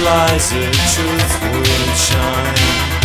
lies of truth would shine.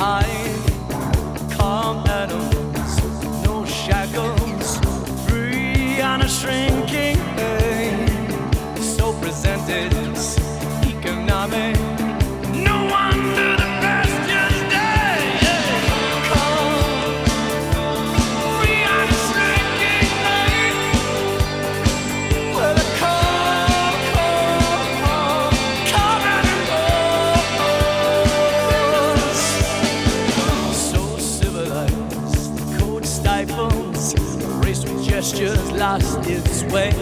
Moving way.